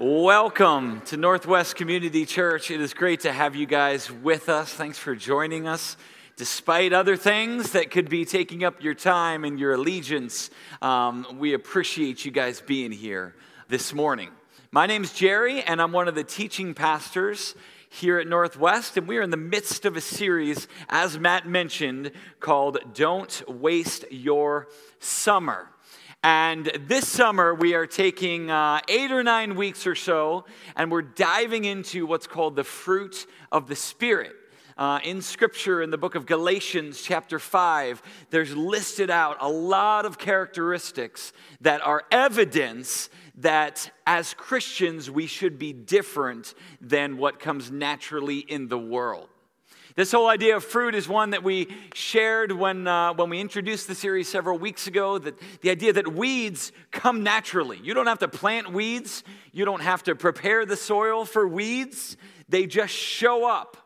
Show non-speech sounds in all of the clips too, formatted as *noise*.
Welcome to Northwest Community Church. It is great to have you guys with us. Thanks for joining us. Despite other things that could be taking up your time and your allegiance, um, we appreciate you guys being here this morning. My name's Jerry, and I'm one of the teaching pastors here at Northwest, and we are in the midst of a series, as Matt mentioned, called Don't Waste Your Summer. And this summer, we are taking uh, eight or nine weeks or so, and we're diving into what's called the fruit of the Spirit. Uh, in scripture, in the book of Galatians, chapter 5, there's listed out a lot of characteristics that are evidence that as Christians, we should be different than what comes naturally in the world. This whole idea of fruit is one that we shared when, uh, when we introduced the series several weeks ago. That the idea that weeds come naturally. You don't have to plant weeds, you don't have to prepare the soil for weeds, they just show up.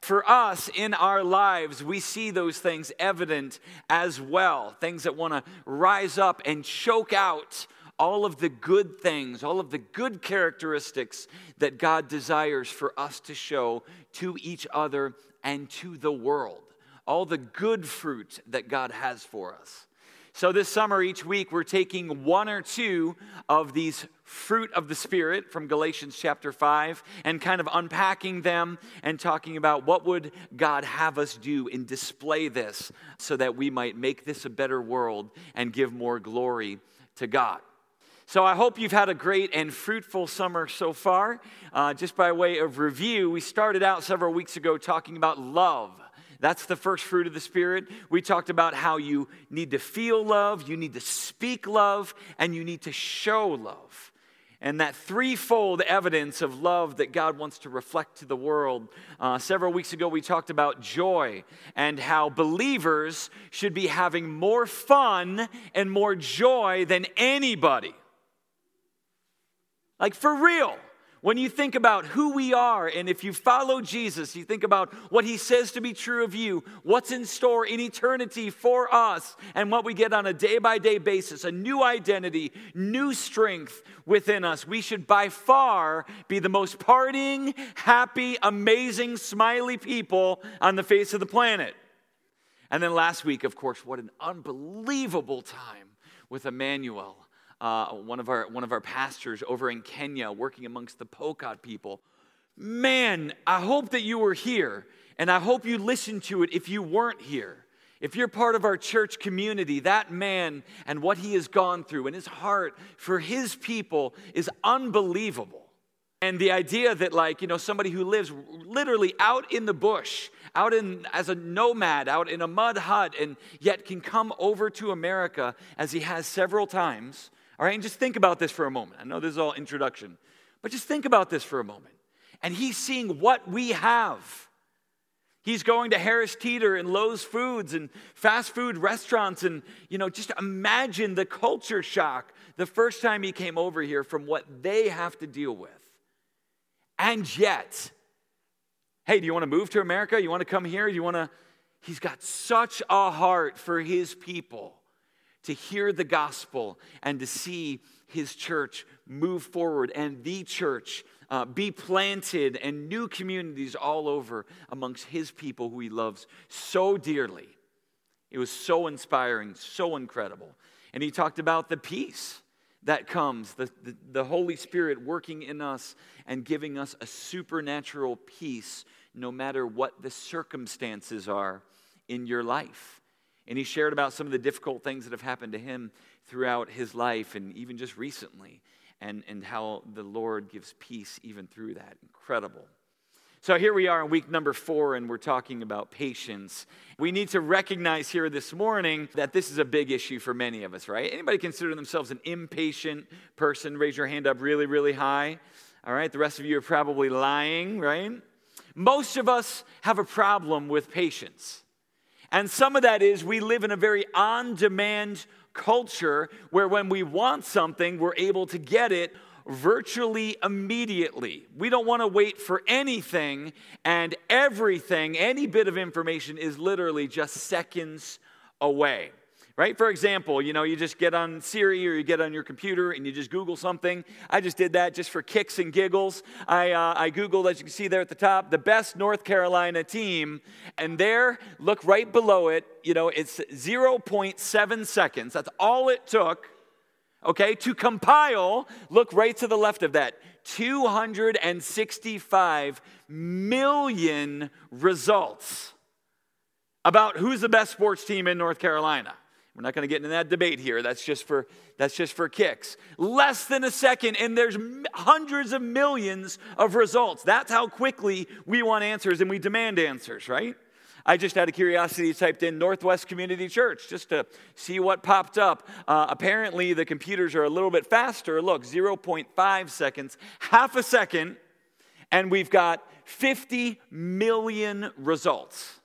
For us in our lives, we see those things evident as well. Things that want to rise up and choke out all of the good things, all of the good characteristics that God desires for us to show to each other and to the world. All the good fruit that God has for us. So, this summer, each week, we're taking one or two of these fruit of the Spirit from Galatians chapter 5 and kind of unpacking them and talking about what would God have us do and display this so that we might make this a better world and give more glory to God. So I hope you've had a great and fruitful summer so far. Uh, just by way of review, we started out several weeks ago talking about love. That's the first fruit of the Spirit. We talked about how you need to feel love, you need to speak love, and you need to show love. And that threefold evidence of love that God wants to reflect to the world. Uh, several weeks ago, we talked about joy and how believers should be having more fun and more joy than anybody. Like for real. When you think about who we are, and if you follow Jesus, you think about what he says to be true of you, what's in store in eternity for us, and what we get on a day by day basis a new identity, new strength within us. We should by far be the most partying, happy, amazing, smiley people on the face of the planet. And then last week, of course, what an unbelievable time with Emmanuel uh, one, of our, one of our pastors over in Kenya working amongst the Pokot people. Man, I hope that you were here, and I hope you listened to it if you weren't here. If you're part of our church community, that man and what he has gone through and his heart for his people is unbelievable. And the idea that, like, you know, somebody who lives literally out in the bush, out in as a nomad, out in a mud hut, and yet can come over to America as he has several times all right, and just think about this for a moment. I know this is all introduction, but just think about this for a moment. And he's seeing what we have. He's going to Harris Teeter and Lowe's Foods and fast food restaurants. And, you know, just imagine the culture shock the first time he came over here from what they have to deal with. And yet, hey, do you want to move to America? You want to come here? You want to? He's got such a heart for his people to hear the gospel and to see his church move forward and the church uh, be planted and new communities all over amongst his people who he loves so dearly. It was so inspiring, so incredible. And he talked about the peace that comes, the, the, the Holy Spirit working in us and giving us a supernatural peace no matter what the circumstances are in your life. And he shared about some of the difficult things that have happened to him throughout his life and even just recently, and, and how the Lord gives peace even through that. Incredible. So here we are in week number four, and we're talking about patience. We need to recognize here this morning that this is a big issue for many of us, right? Anybody consider themselves an impatient person? Raise your hand up really, really high. All right, the rest of you are probably lying, right? Most of us have a problem with patience. And some of that is we live in a very on demand culture where when we want something, we're able to get it virtually immediately. We don't want to wait for anything, and everything, any bit of information is literally just seconds away. Right? For example, you know, you just get on Siri or you get on your computer and you just Google something. I just did that just for kicks and giggles. I, uh, I Googled, as you can see there at the top, the best North Carolina team. And there, look right below it, you know, it's 0.7 seconds. That's all it took, okay, to compile. Look right to the left of that 265 million results about who's the best sports team in North Carolina. We're not going to get into that debate here. That's just for that's just for kicks. Less than a second and there's hundreds of millions of results. That's how quickly we want answers and we demand answers, right? I just out of curiosity typed in Northwest Community Church just to see what popped up. Uh, apparently, the computers are a little bit faster. Look, 0.5 seconds, half a second, and we've got 50 million results.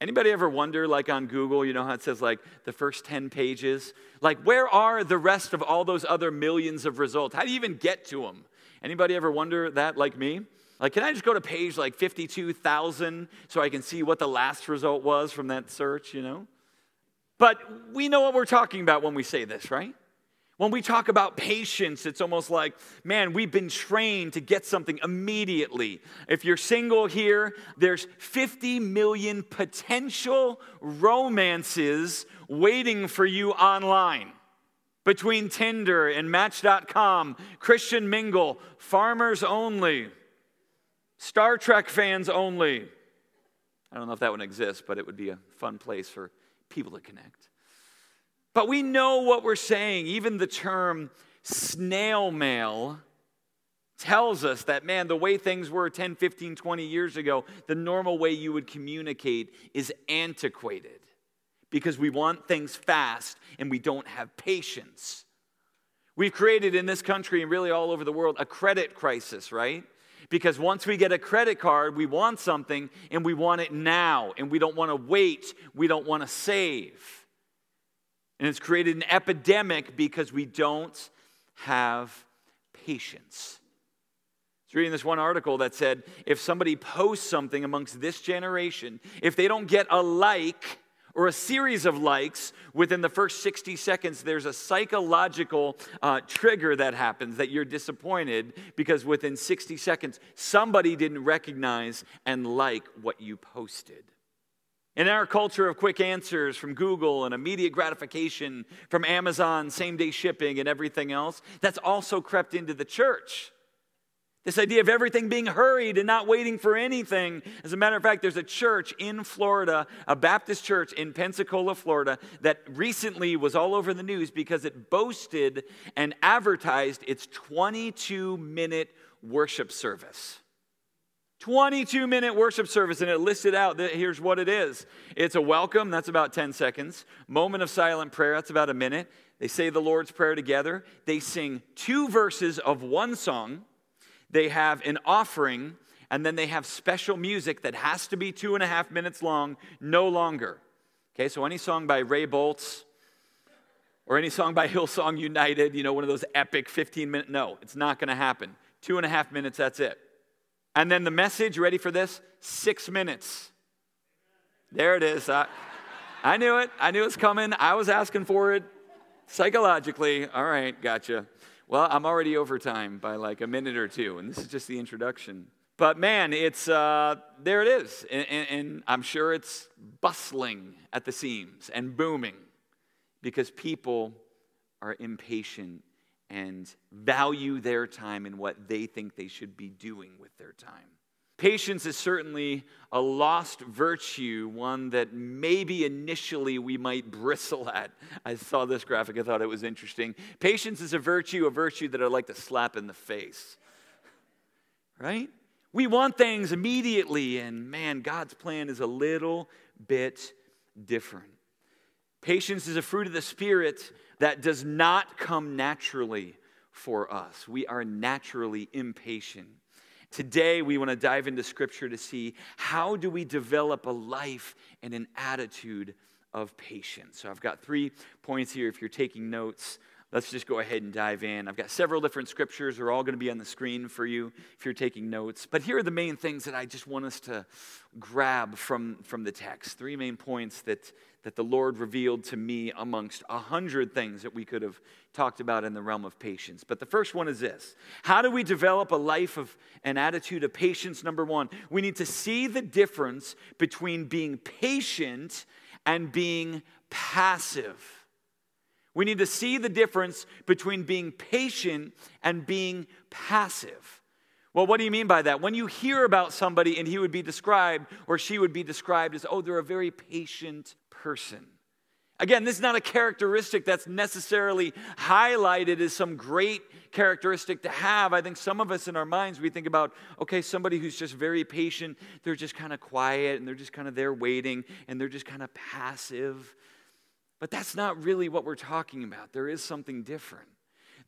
Anybody ever wonder, like on Google, you know how it says like the first 10 pages? Like, where are the rest of all those other millions of results? How do you even get to them? Anybody ever wonder that, like me? Like, can I just go to page like 52,000 so I can see what the last result was from that search, you know? But we know what we're talking about when we say this, right? When we talk about patience, it's almost like, man, we've been trained to get something immediately. If you're single here, there's 50 million potential romances waiting for you online. Between Tinder and Match.com, Christian Mingle, Farmers Only, Star Trek fans only. I don't know if that one exists, but it would be a fun place for people to connect. But we know what we're saying. Even the term snail mail tells us that, man, the way things were 10, 15, 20 years ago, the normal way you would communicate is antiquated because we want things fast and we don't have patience. We've created in this country and really all over the world a credit crisis, right? Because once we get a credit card, we want something and we want it now, and we don't want to wait, we don't want to save. And it's created an epidemic because we don't have patience. I was reading this one article that said if somebody posts something amongst this generation, if they don't get a like or a series of likes within the first 60 seconds, there's a psychological uh, trigger that happens that you're disappointed because within 60 seconds, somebody didn't recognize and like what you posted. In our culture of quick answers from Google and immediate gratification from Amazon, same day shipping, and everything else, that's also crept into the church. This idea of everything being hurried and not waiting for anything. As a matter of fact, there's a church in Florida, a Baptist church in Pensacola, Florida, that recently was all over the news because it boasted and advertised its 22 minute worship service. 22 minute worship service, and it listed out that here's what it is it's a welcome, that's about 10 seconds. Moment of silent prayer, that's about a minute. They say the Lord's Prayer together. They sing two verses of one song. They have an offering, and then they have special music that has to be two and a half minutes long, no longer. Okay, so any song by Ray Boltz or any song by *laughs* Hillsong United, you know, one of those epic 15 minute, no, it's not gonna happen. Two and a half minutes, that's it. And then the message, ready for this? Six minutes. There it is. I, I knew it. I knew it was coming. I was asking for it psychologically. All right, gotcha. Well, I'm already over time by like a minute or two, and this is just the introduction. But man, it's uh, there it is, and, and, and I'm sure it's bustling at the seams and booming because people are impatient and value their time and what they think they should be doing with their time. Patience is certainly a lost virtue, one that maybe initially we might bristle at. I saw this graphic, I thought it was interesting. Patience is a virtue, a virtue that I'd like to slap in the face. Right? We want things immediately, and man, God's plan is a little bit different. Patience is a fruit of the Spirit that does not come naturally for us. We are naturally impatient. Today, we want to dive into Scripture to see how do we develop a life and an attitude of patience. So I've got three points here if you're taking notes. Let's just go ahead and dive in. I've got several different scriptures. They're all going to be on the screen for you if you're taking notes. But here are the main things that I just want us to grab from, from the text. Three main points that, that the Lord revealed to me amongst a hundred things that we could have talked about in the realm of patience. But the first one is this How do we develop a life of an attitude of patience? Number one, we need to see the difference between being patient and being passive. We need to see the difference between being patient and being passive. Well, what do you mean by that? When you hear about somebody and he would be described or she would be described as, oh, they're a very patient person. Again, this is not a characteristic that's necessarily highlighted as some great characteristic to have. I think some of us in our minds, we think about, okay, somebody who's just very patient, they're just kind of quiet and they're just kind of there waiting and they're just kind of passive. But that's not really what we're talking about. There is something different.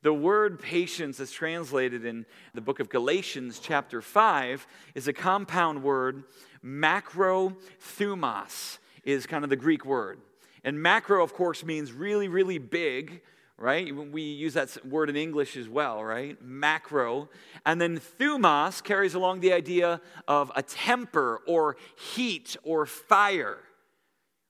The word patience, as translated in the book of Galatians, chapter 5, is a compound word. Macrothumos is kind of the Greek word. And macro, of course, means really, really big, right? We use that word in English as well, right? Macro. And then thumos carries along the idea of a temper or heat or fire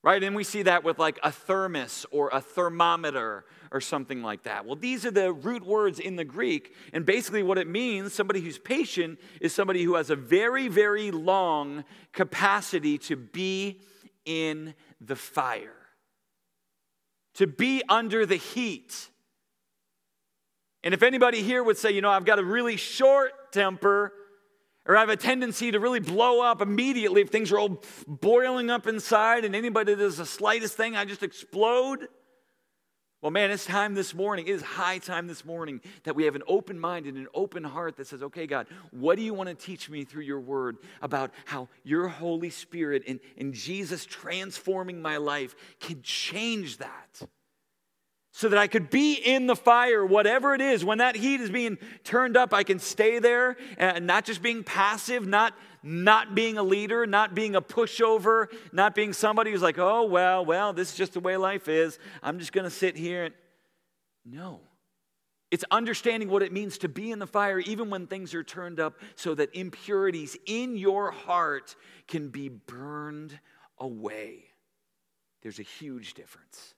right? And we see that with like a thermos or a thermometer or something like that. Well, these are the root words in the Greek. And basically, what it means somebody who's patient is somebody who has a very, very long capacity to be in the fire, to be under the heat. And if anybody here would say, you know, I've got a really short temper, or I have a tendency to really blow up immediately if things are all boiling up inside and anybody does the slightest thing, I just explode. Well, man, it's time this morning. It is high time this morning that we have an open mind and an open heart that says, okay, God, what do you want to teach me through your word about how your Holy Spirit and, and Jesus transforming my life can change that? so that I could be in the fire, whatever it is. When that heat is being turned up, I can stay there and not just being passive, not, not being a leader, not being a pushover, not being somebody who's like, oh, well, well, this is just the way life is. I'm just going to sit here. And... No. It's understanding what it means to be in the fire, even when things are turned up, so that impurities in your heart can be burned away. There's a huge difference.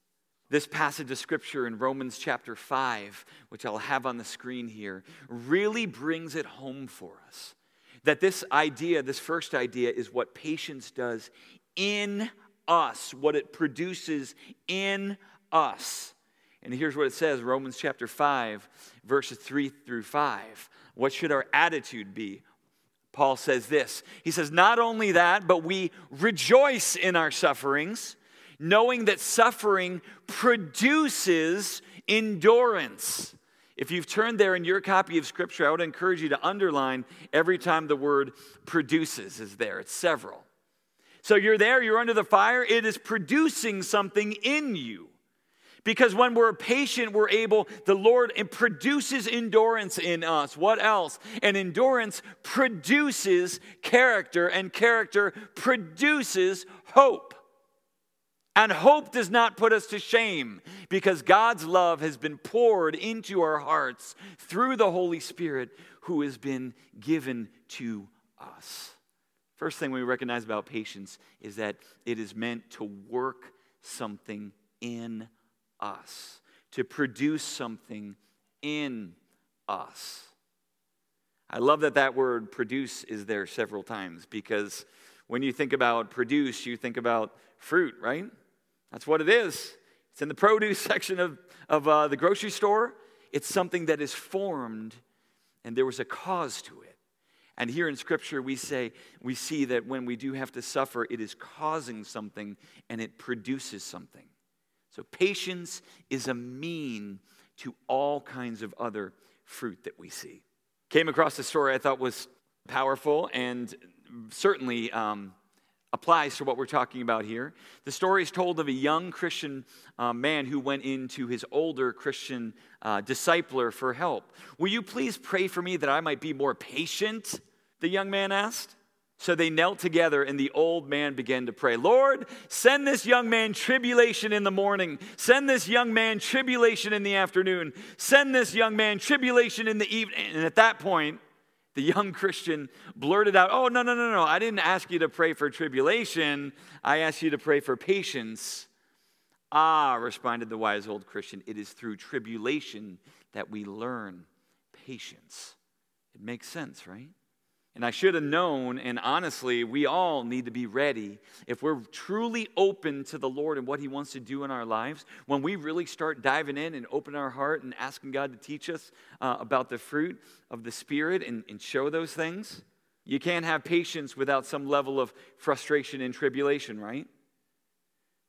This passage of scripture in Romans chapter 5, which I'll have on the screen here, really brings it home for us. That this idea, this first idea, is what patience does in us, what it produces in us. And here's what it says Romans chapter 5, verses 3 through 5. What should our attitude be? Paul says this He says, Not only that, but we rejoice in our sufferings knowing that suffering produces endurance. If you've turned there in your copy of Scripture, I would encourage you to underline every time the word produces is there. It's several. So you're there, you're under the fire, it is producing something in you. Because when we're patient, we're able, the Lord produces endurance in us. What else? And endurance produces character, and character produces hope. And hope does not put us to shame because God's love has been poured into our hearts through the Holy Spirit who has been given to us. First thing we recognize about patience is that it is meant to work something in us, to produce something in us. I love that that word produce is there several times because when you think about produce, you think about fruit, right? That's what it is. It's in the produce *laughs* section of, of uh, the grocery store. It's something that is formed, and there was a cause to it. And here in Scripture, we say, we see that when we do have to suffer, it is causing something and it produces something. So patience is a mean to all kinds of other fruit that we see. Came across a story I thought was powerful and certainly um, applies to what we're talking about here. The story is told of a young Christian uh, man who went into his older Christian uh, discipler for help. Will you please pray for me that I might be more patient? The young man asked. So they knelt together, and the old man began to pray Lord, send this young man tribulation in the morning. Send this young man tribulation in the afternoon. Send this young man tribulation in the evening. And at that point, the young Christian blurted out, Oh, no, no, no, no. I didn't ask you to pray for tribulation. I asked you to pray for patience. Ah, responded the wise old Christian, it is through tribulation that we learn patience. It makes sense, right? And I should have known, and honestly, we all need to be ready. If we're truly open to the Lord and what He wants to do in our lives, when we really start diving in and open our heart and asking God to teach us uh, about the fruit of the Spirit and, and show those things, you can't have patience without some level of frustration and tribulation, right?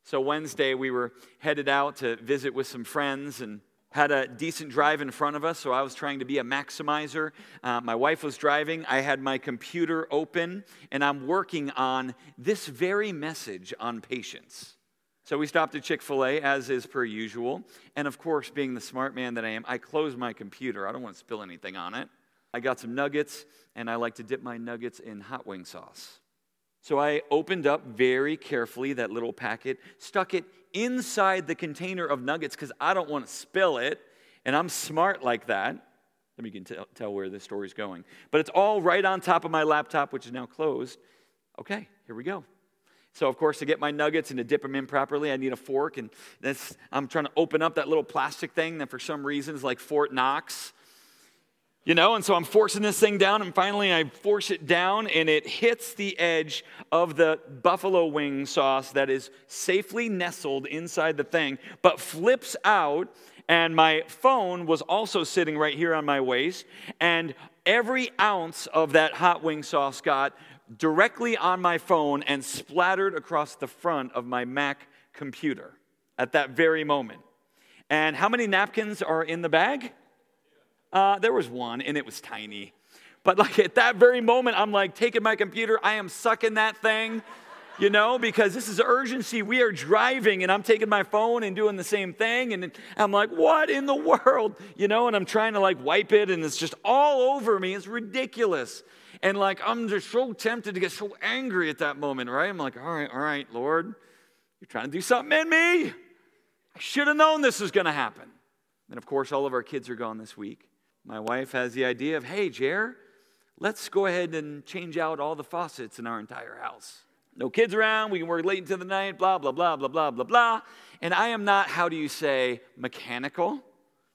So, Wednesday, we were headed out to visit with some friends, and had a decent drive in front of us, so I was trying to be a maximizer. Uh, my wife was driving. I had my computer open, and I'm working on this very message on patience. So we stopped at Chick fil A, as is per usual. And of course, being the smart man that I am, I closed my computer. I don't want to spill anything on it. I got some nuggets, and I like to dip my nuggets in hot wing sauce. So I opened up very carefully that little packet, stuck it inside the container of nuggets because I don't want to spill it, and I'm smart like that. Let me can tell, tell where this story's going. But it's all right on top of my laptop, which is now closed. Okay, here we go. So, of course, to get my nuggets and to dip them in properly, I need a fork. And I'm trying to open up that little plastic thing that, for some reason, is like Fort Knox. You know, and so I'm forcing this thing down, and finally I force it down, and it hits the edge of the buffalo wing sauce that is safely nestled inside the thing, but flips out. And my phone was also sitting right here on my waist, and every ounce of that hot wing sauce got directly on my phone and splattered across the front of my Mac computer at that very moment. And how many napkins are in the bag? Uh, there was one, and it was tiny. But like at that very moment, I'm like taking my computer, I am sucking that thing, you know, because this is urgency. We are driving, and I'm taking my phone and doing the same thing. And I'm like, what in the world? You know, and I'm trying to like wipe it, and it's just all over me. It's ridiculous. And like, I'm just so tempted to get so angry at that moment, right? I'm like, all right, all right, Lord, you're trying to do something in me. I should have known this was going to happen. And of course, all of our kids are gone this week my wife has the idea of, hey, Jer, let's go ahead and change out all the faucets in our entire house. No kids around, we can work late into the night, blah, blah, blah, blah, blah, blah, blah. And I am not, how do you say, mechanical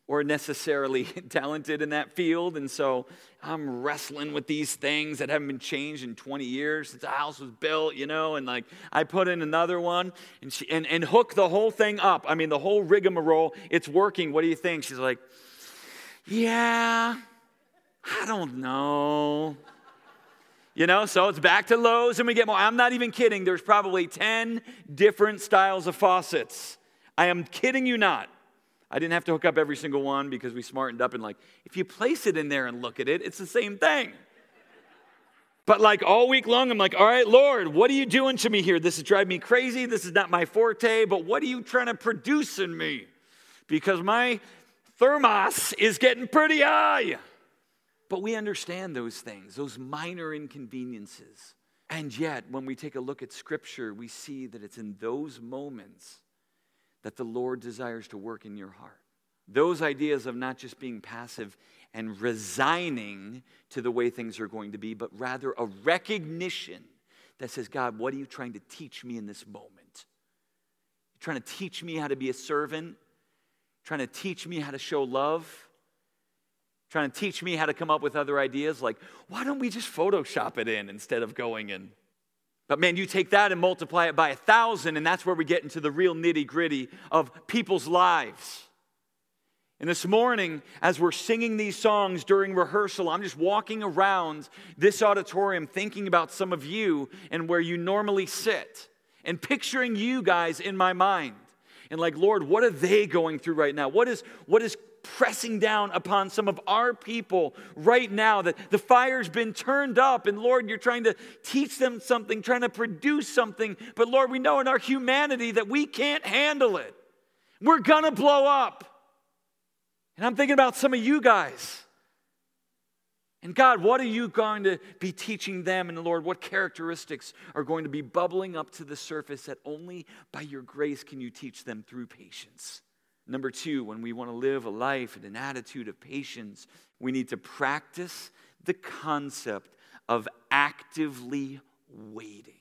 or necessarily *laughs* talented in that field. And so I'm wrestling with these things that haven't been changed in 20 years since the house was built, you know, and like I put in another one and, she, and, and hook the whole thing up. I mean, the whole rigmarole, it's working. What do you think? She's like, yeah, I don't know. You know, so it's back to Lowe's and we get more. I'm not even kidding. There's probably 10 different styles of faucets. I am kidding you not. I didn't have to hook up every single one because we smartened up and like, if you place it in there and look at it, it's the same thing. But like all week long, I'm like, all right, Lord, what are you doing to me here? This is driving me crazy. This is not my forte, but what are you trying to produce in me? Because my thermos is getting pretty high. But we understand those things, those minor inconveniences. And yet, when we take a look at Scripture, we see that it's in those moments that the Lord desires to work in your heart. Those ideas of not just being passive and resigning to the way things are going to be, but rather a recognition that says, God, what are you trying to teach me in this moment? You're trying to teach me how to be a servant trying to teach me how to show love, trying to teach me how to come up with other ideas like, why don't we just Photoshop it in instead of going in? But man, you take that and multiply it by a thousand, and that's where we get into the real nitty gritty of people's lives. And this morning, as we're singing these songs during rehearsal, I'm just walking around this auditorium thinking about some of you and where you normally sit and picturing you guys in my mind and like, Lord, what are they going through right now? What is, what is pressing down upon some of our people right now that the fire's been turned up and lord you're trying to teach them something trying to produce something. But lord we know in our humanity that we can't handle it. We're gonna blow up. And i'm thinking about some of you guys And God, what are you going to be teaching them? And the Lord, what characteristics are going to be bubbling up to the surface that only by your grace can you teach them through patience? Number two, when we want to live a life in an attitude of patience, we need to practice the concept of actively waiting.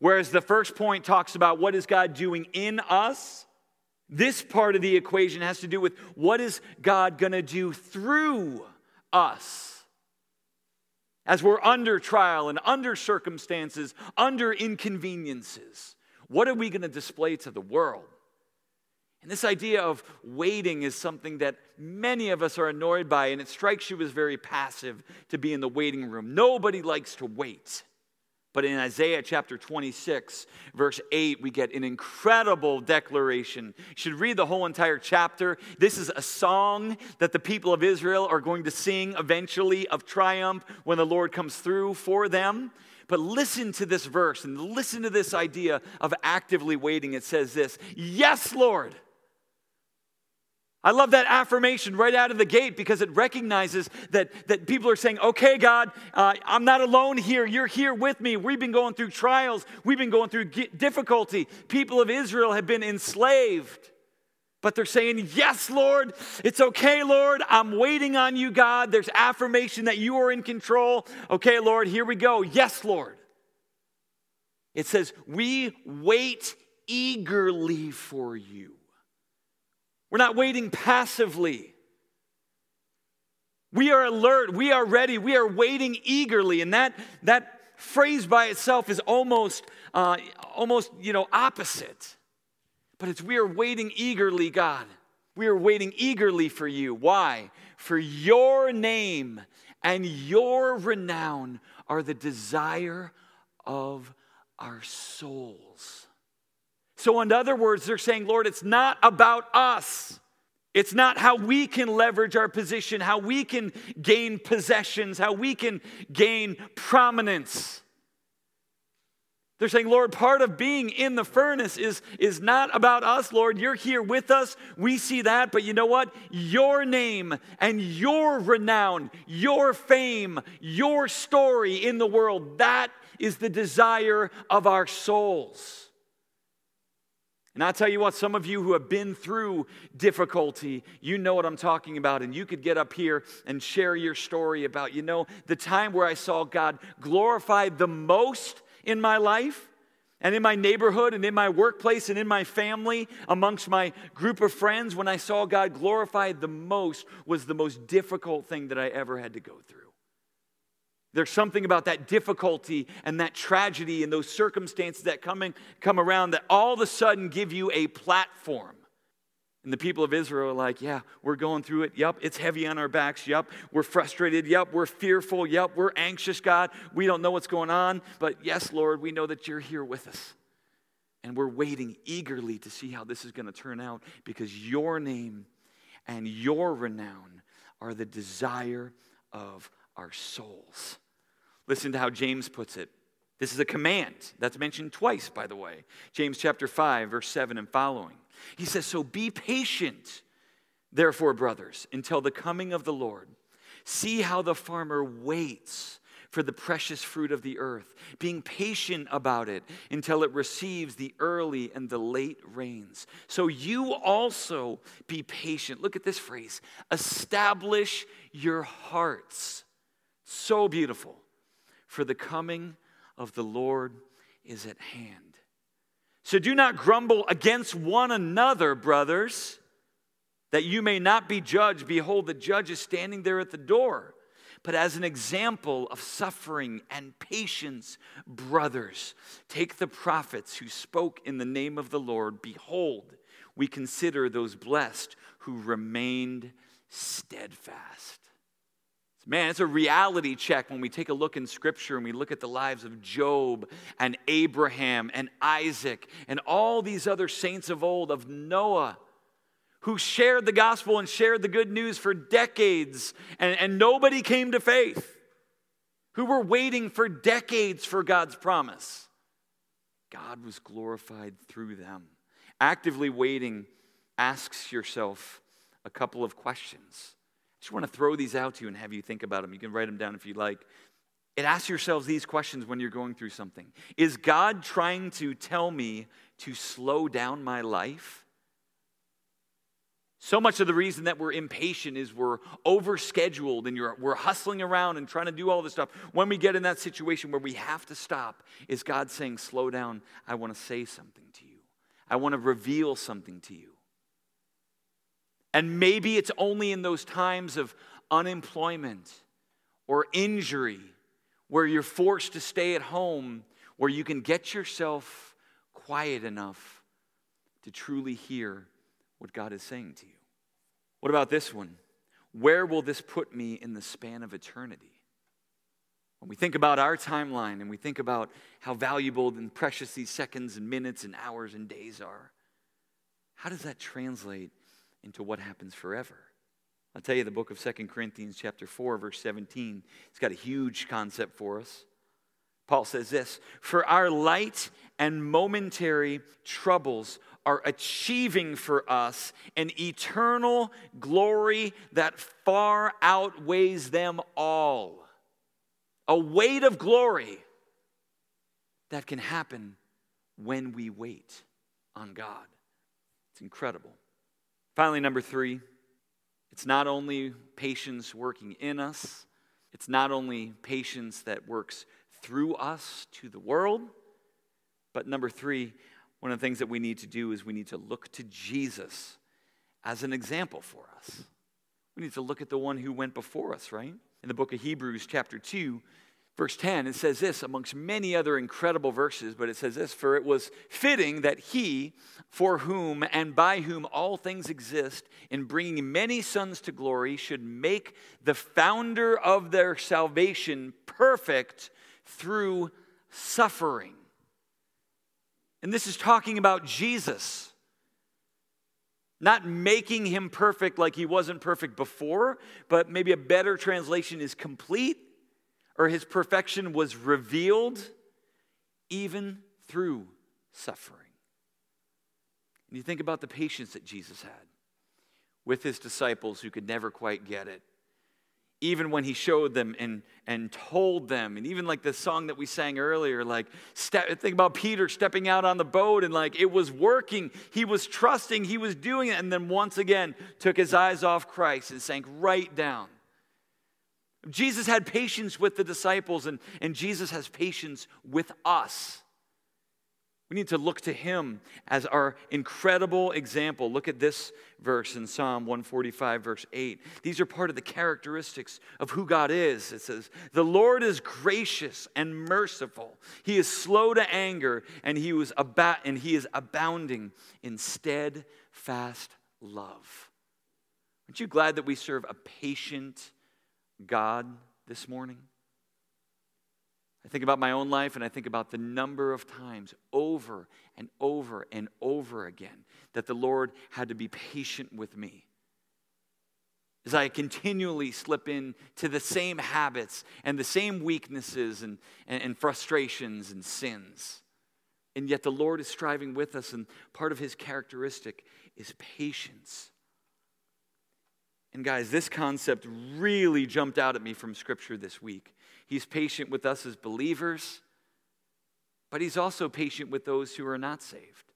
Whereas the first point talks about what is God doing in us, this part of the equation has to do with what is God going to do through us as we're under trial and under circumstances, under inconveniences. What are we going to display to the world? And this idea of waiting is something that many of us are annoyed by, and it strikes you as very passive to be in the waiting room. Nobody likes to wait. But in Isaiah chapter 26, verse 8, we get an incredible declaration. You should read the whole entire chapter. This is a song that the people of Israel are going to sing eventually of triumph when the Lord comes through for them. But listen to this verse and listen to this idea of actively waiting. It says this Yes, Lord. I love that affirmation right out of the gate because it recognizes that, that people are saying, okay, God, uh, I'm not alone here. You're here with me. We've been going through trials, we've been going through difficulty. People of Israel have been enslaved. But they're saying, Yes, Lord, it's okay, Lord. I'm waiting on you, God. There's affirmation that you are in control. Okay, Lord, here we go. Yes, Lord. It says, We wait eagerly for you. We're not waiting passively. We are alert, we are ready, we are waiting eagerly. And that, that phrase by itself is almost, uh, almost, you know, opposite. But it's we are waiting eagerly, God. We are waiting eagerly for you. Why? For your name and your renown are the desire of our souls. So, in other words, they're saying, Lord, it's not about us. It's not how we can leverage our position, how we can gain possessions, how we can gain prominence. They're saying, Lord, part of being in the furnace is, is not about us, Lord. You're here with us. We see that. But you know what? Your name and your renown, your fame, your story in the world, that is the desire of our souls. And I tell you what, some of you who have been through difficulty, you know what I'm talking about. And you could get up here and share your story about, you know, the time where I saw God glorified the most in my life and in my neighborhood and in my workplace and in my family, amongst my group of friends, when I saw God glorified the most was the most difficult thing that I ever had to go through. There's something about that difficulty and that tragedy and those circumstances that come, come around that all of a sudden give you a platform. And the people of Israel are like, yeah, we're going through it. Yep, it's heavy on our backs. Yep, we're frustrated. Yep, we're fearful. Yep, we're anxious, God. We don't know what's going on. But yes, Lord, we know that you're here with us. And we're waiting eagerly to see how this is going to turn out because your name and your renown are the desire of our souls. Listen to how James puts it. This is a command that's mentioned twice, by the way. James chapter 5, verse 7 and following. He says, So be patient, therefore, brothers, until the coming of the Lord. See how the farmer waits for the precious fruit of the earth, being patient about it until it receives the early and the late rains. So you also be patient. Look at this phrase establish your hearts. So beautiful for the coming of the Lord is at hand. So do not grumble against one another, brothers, that you may not be judged. Behold, the judge is standing there at the door. But as an example of suffering and patience, brothers, take the prophets who spoke in the name of the Lord. Behold, we consider those blessed who remained steadfast. Man, it's a reality check when we take a look in Scripture and we look at the lives of Job and Abraham and Isaac and all these other saints of old, of Noah, who shared the gospel and shared the good news for decades and, and nobody came to faith, who were waiting for decades for God's promise. God was glorified through them. Actively waiting asks yourself a couple of questions. Just want to throw these out to you and have you think about them. You can write them down if you like. It asks yourselves these questions when you're going through something Is God trying to tell me to slow down my life? So much of the reason that we're impatient is we're overscheduled and we're hustling around and trying to do all this stuff. When we get in that situation where we have to stop, is God saying, Slow down, I want to say something to you. I want to reveal something to you. And maybe it's only in those times of unemployment or injury where you're forced to stay at home where you can get yourself quiet enough to truly hear what God is saying to you. What about this one? Where will this put me in the span of eternity? When we think about our timeline and we think about how valuable and precious these seconds and minutes and hours and days are, how does that translate into what happens forever? I'll tell you the book of Second Corinthians chapter 4 verse 17. It's got a huge concept for us. Paul says this, "For our light and momentary troubles are achieving for us an eternal glory that far outweighs them all. A weight of glory that can happen when we wait on God. It's incredible. Finally, number three, it's not only patience working in us, it's not only patience that works through us to the world, but number three, one of the things that we need to do is we need to look to Jesus as an example for us. We need to look at the one who went before us, right? In the book of Hebrews, chapter 2, verse 10, it says this, amongst many other incredible verses, but it says this For it was fitting that he, for whom and by whom all things exist, in bringing many sons to glory, should make the founder of their salvation perfect through suffering. And this is talking about Jesus. Not making him perfect like he wasn't perfect before, but maybe a better translation is complete, or his perfection was revealed even through suffering. And you think about the patience that Jesus had with his disciples who could never quite get it. Even when he showed them and, and told them and even like the song that we sang earlier like step, think about peter stepping out on the boat and like it was working. He was trusting. He was doing it. And then once again took his eyes off christ and sank right down jesus had patience with the disciples and, and jesus has patience with us we need to look to him as our incredible example. Look at this verse in Psalm 145, verse 8. These are part of the characteristics of who God is. It says, The Lord is gracious and merciful. He is slow to anger, and he, was about, and he is abounding in steadfast love. Aren't you glad that we serve a patient God this morning? I think about my own life and I think about the number of times over and over and over again that the Lord had to be patient with me. As I continually slip into the same habits and the same weaknesses and, and, and frustrations and sins. And yet the Lord is striving with us, and part of his characteristic is patience. And guys, this concept really jumped out at me from Scripture this week. He's patient with us as believers, but He's also patient with those who are not saved.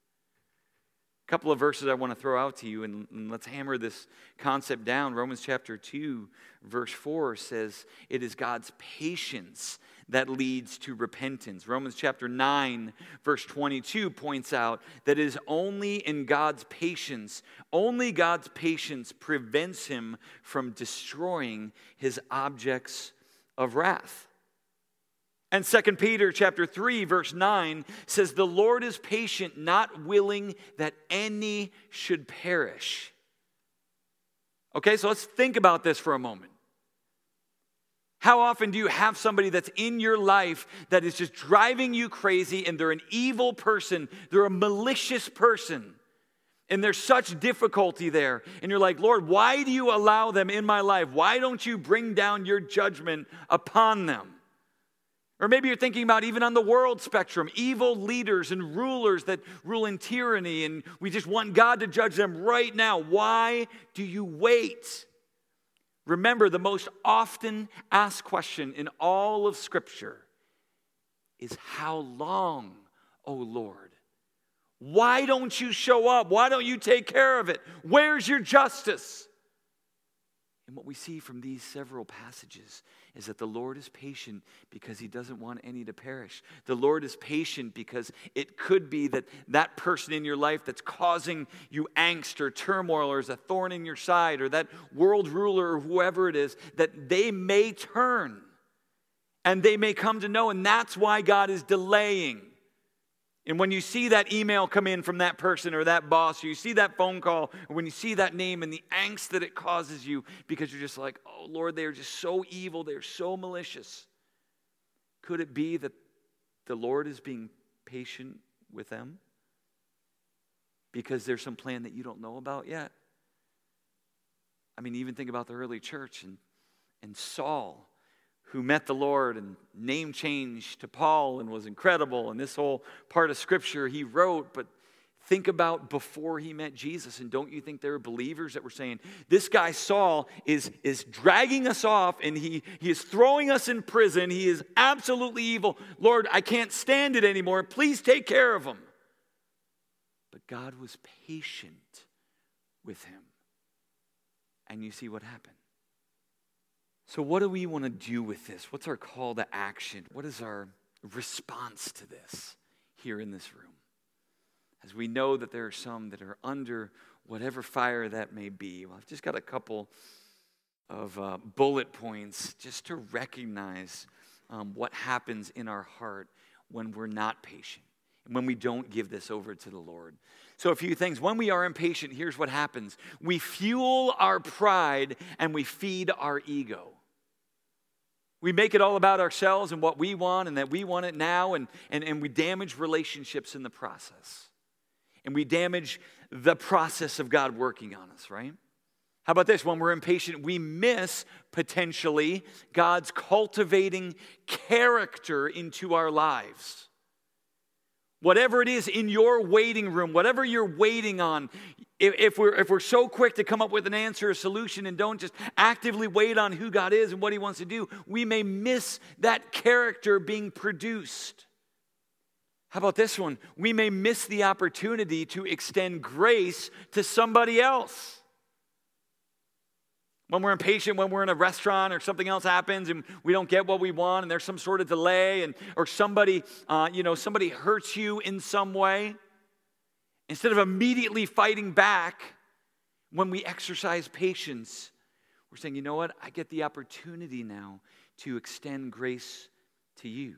A couple of verses I want to throw out to you, and, and let's hammer this concept down. Romans chapter 2, verse 4 says, It is God's patience that leads to repentance. Romans chapter 9, verse 22 points out that it is only in God's patience, only God's patience prevents him from destroying his objects of wrath. And 2 Peter chapter 3 verse 9 says the Lord is patient not willing that any should perish. Okay, so let's think about this for a moment. How often do you have somebody that's in your life that is just driving you crazy and they're an evil person, they're a malicious person? And there's such difficulty there. And you're like, Lord, why do you allow them in my life? Why don't you bring down your judgment upon them? Or maybe you're thinking about even on the world spectrum, evil leaders and rulers that rule in tyranny, and we just want God to judge them right now. Why do you wait? Remember, the most often asked question in all of Scripture is How long, O Lord? Why don't you show up? Why don't you take care of it? Where's your justice? And what we see from these several passages is that the Lord is patient because he doesn't want any to perish. The Lord is patient because it could be that that person in your life that's causing you angst or turmoil or is a thorn in your side or that world ruler or whoever it is, that they may turn and they may come to know. And that's why God is delaying. And when you see that email come in from that person or that boss, or you see that phone call, or when you see that name and the angst that it causes you because you're just like, oh Lord, they are just so evil, they're so malicious. Could it be that the Lord is being patient with them? Because there's some plan that you don't know about yet? I mean, even think about the early church and, and Saul who met the Lord and name changed to Paul and was incredible. And this whole part of scripture he wrote, but think about before he met Jesus. And don't you think there were believers that were saying, This guy Saul is, is dragging us off and he, he is throwing us in prison. He is absolutely evil. Lord, I can't stand it anymore. Please take care of him. But God was patient with him. And you see what happened. So, what do we want to do with this? What's our call to action? What is our response to this here in this room? As we know that there are some that are under whatever fire that may be. Well, I've just got a couple of uh, bullet points just to recognize um, what happens in our heart when we're not patient and when we don't give this over to the Lord. So, a few things. When we are impatient, here's what happens we fuel our pride and we feed our ego. We make it all about ourselves and what we want and that we want it now, and, and, and we damage relationships in the process. And we damage the process of God working on us, right? How about this? When we're impatient, we miss potentially God's cultivating character into our lives. Whatever it is in your waiting room, whatever you're waiting on, if, we're, if we're so quick to come up with an answer, a solution, and don't just actively wait on who God is and what He wants to do, we may miss that character being produced. How about this one? We may miss the opportunity to extend grace to somebody else. When we're impatient, when we're in a restaurant or something else happens and we don't get what we want and there's some sort of delay and or somebody, uh, you know, somebody hurts you in some way. Instead of immediately fighting back, when we exercise patience, we're saying, you know what? I get the opportunity now to extend grace to you,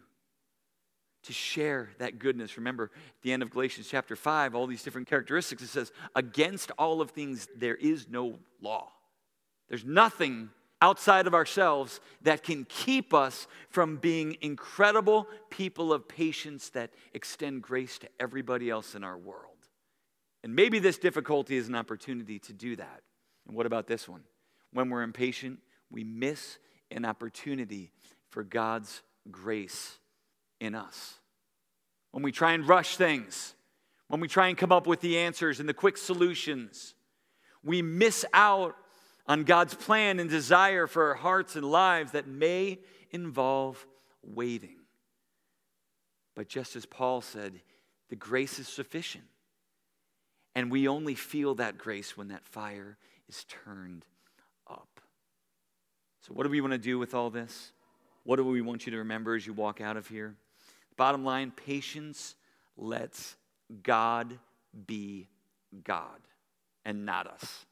to share that goodness. Remember, at the end of Galatians chapter 5, all these different characteristics, it says, against all of things, there is no law. There's nothing outside of ourselves that can keep us from being incredible people of patience that extend grace to everybody else in our world. And maybe this difficulty is an opportunity to do that. And what about this one? When we're impatient, we miss an opportunity for God's grace in us. When we try and rush things, when we try and come up with the answers and the quick solutions, we miss out on God's plan and desire for our hearts and lives that may involve waiting. But just as Paul said, the grace is sufficient. And we only feel that grace when that fire is turned up. So, what do we want to do with all this? What do we want you to remember as you walk out of here? Bottom line patience lets God be God and not us.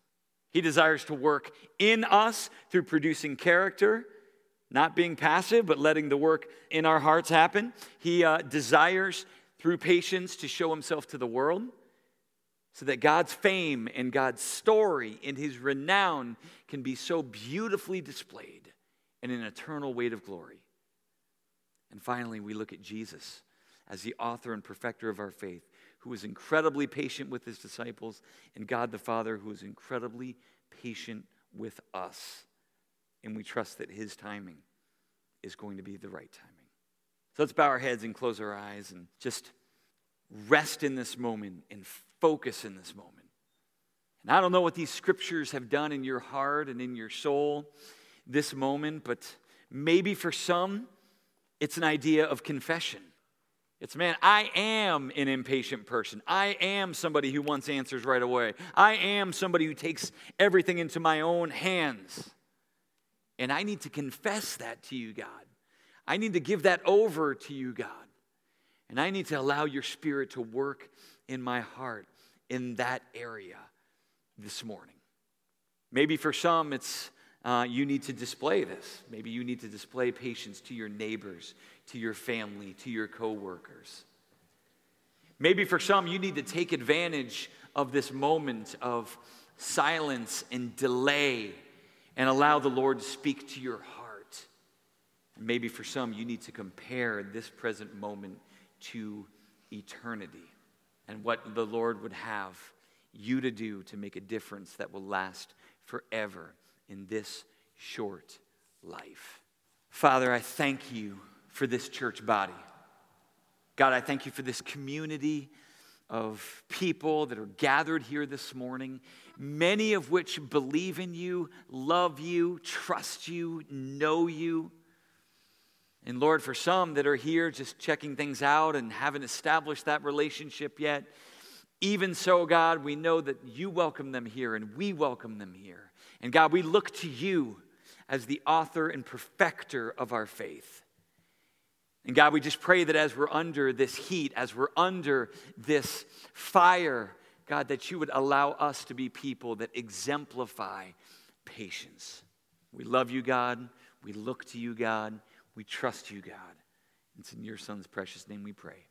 He desires to work in us through producing character, not being passive, but letting the work in our hearts happen. He uh, desires through patience to show himself to the world so that God's fame and God's story and his renown can be so beautifully displayed in an eternal weight of glory. And finally, we look at Jesus as the author and perfecter of our faith, who was incredibly patient with his disciples, and God the Father, who is incredibly patient with us. And we trust that his timing is going to be the right timing. So let's bow our heads and close our eyes and just rest in this moment and focus in this moment. And I don't know what these scriptures have done in your heart and in your soul this moment, but maybe for some, it's an idea of confession. It's, man, I am an impatient person. I am somebody who wants answers right away. I am somebody who takes everything into my own hands. And I need to confess that to you, God. I need to give that over to you, God. And I need to allow your spirit to work in my heart in that area this morning. Maybe for some, it's uh, you need to display this. Maybe you need to display patience to your neighbors, to your family, to your coworkers. Maybe for some, you need to take advantage of this moment of silence and delay and allow the Lord to speak to your heart. Maybe for some, you need to compare this present moment to eternity and what the Lord would have you to do to make a difference that will last forever in this short life. Father, I thank you for this church body. God, I thank you for this community of people that are gathered here this morning, many of which believe in you, love you, trust you, know you. And Lord, for some that are here just checking things out and haven't established that relationship yet, even so, God, we know that you welcome them here and we welcome them here. And God, we look to you as the author and perfecter of our faith. And God, we just pray that as we're under this heat, as we're under this fire, God, that you would allow us to be people that exemplify patience. We love you, God. We look to you, God. We trust you, God. It's in your Son's precious name we pray.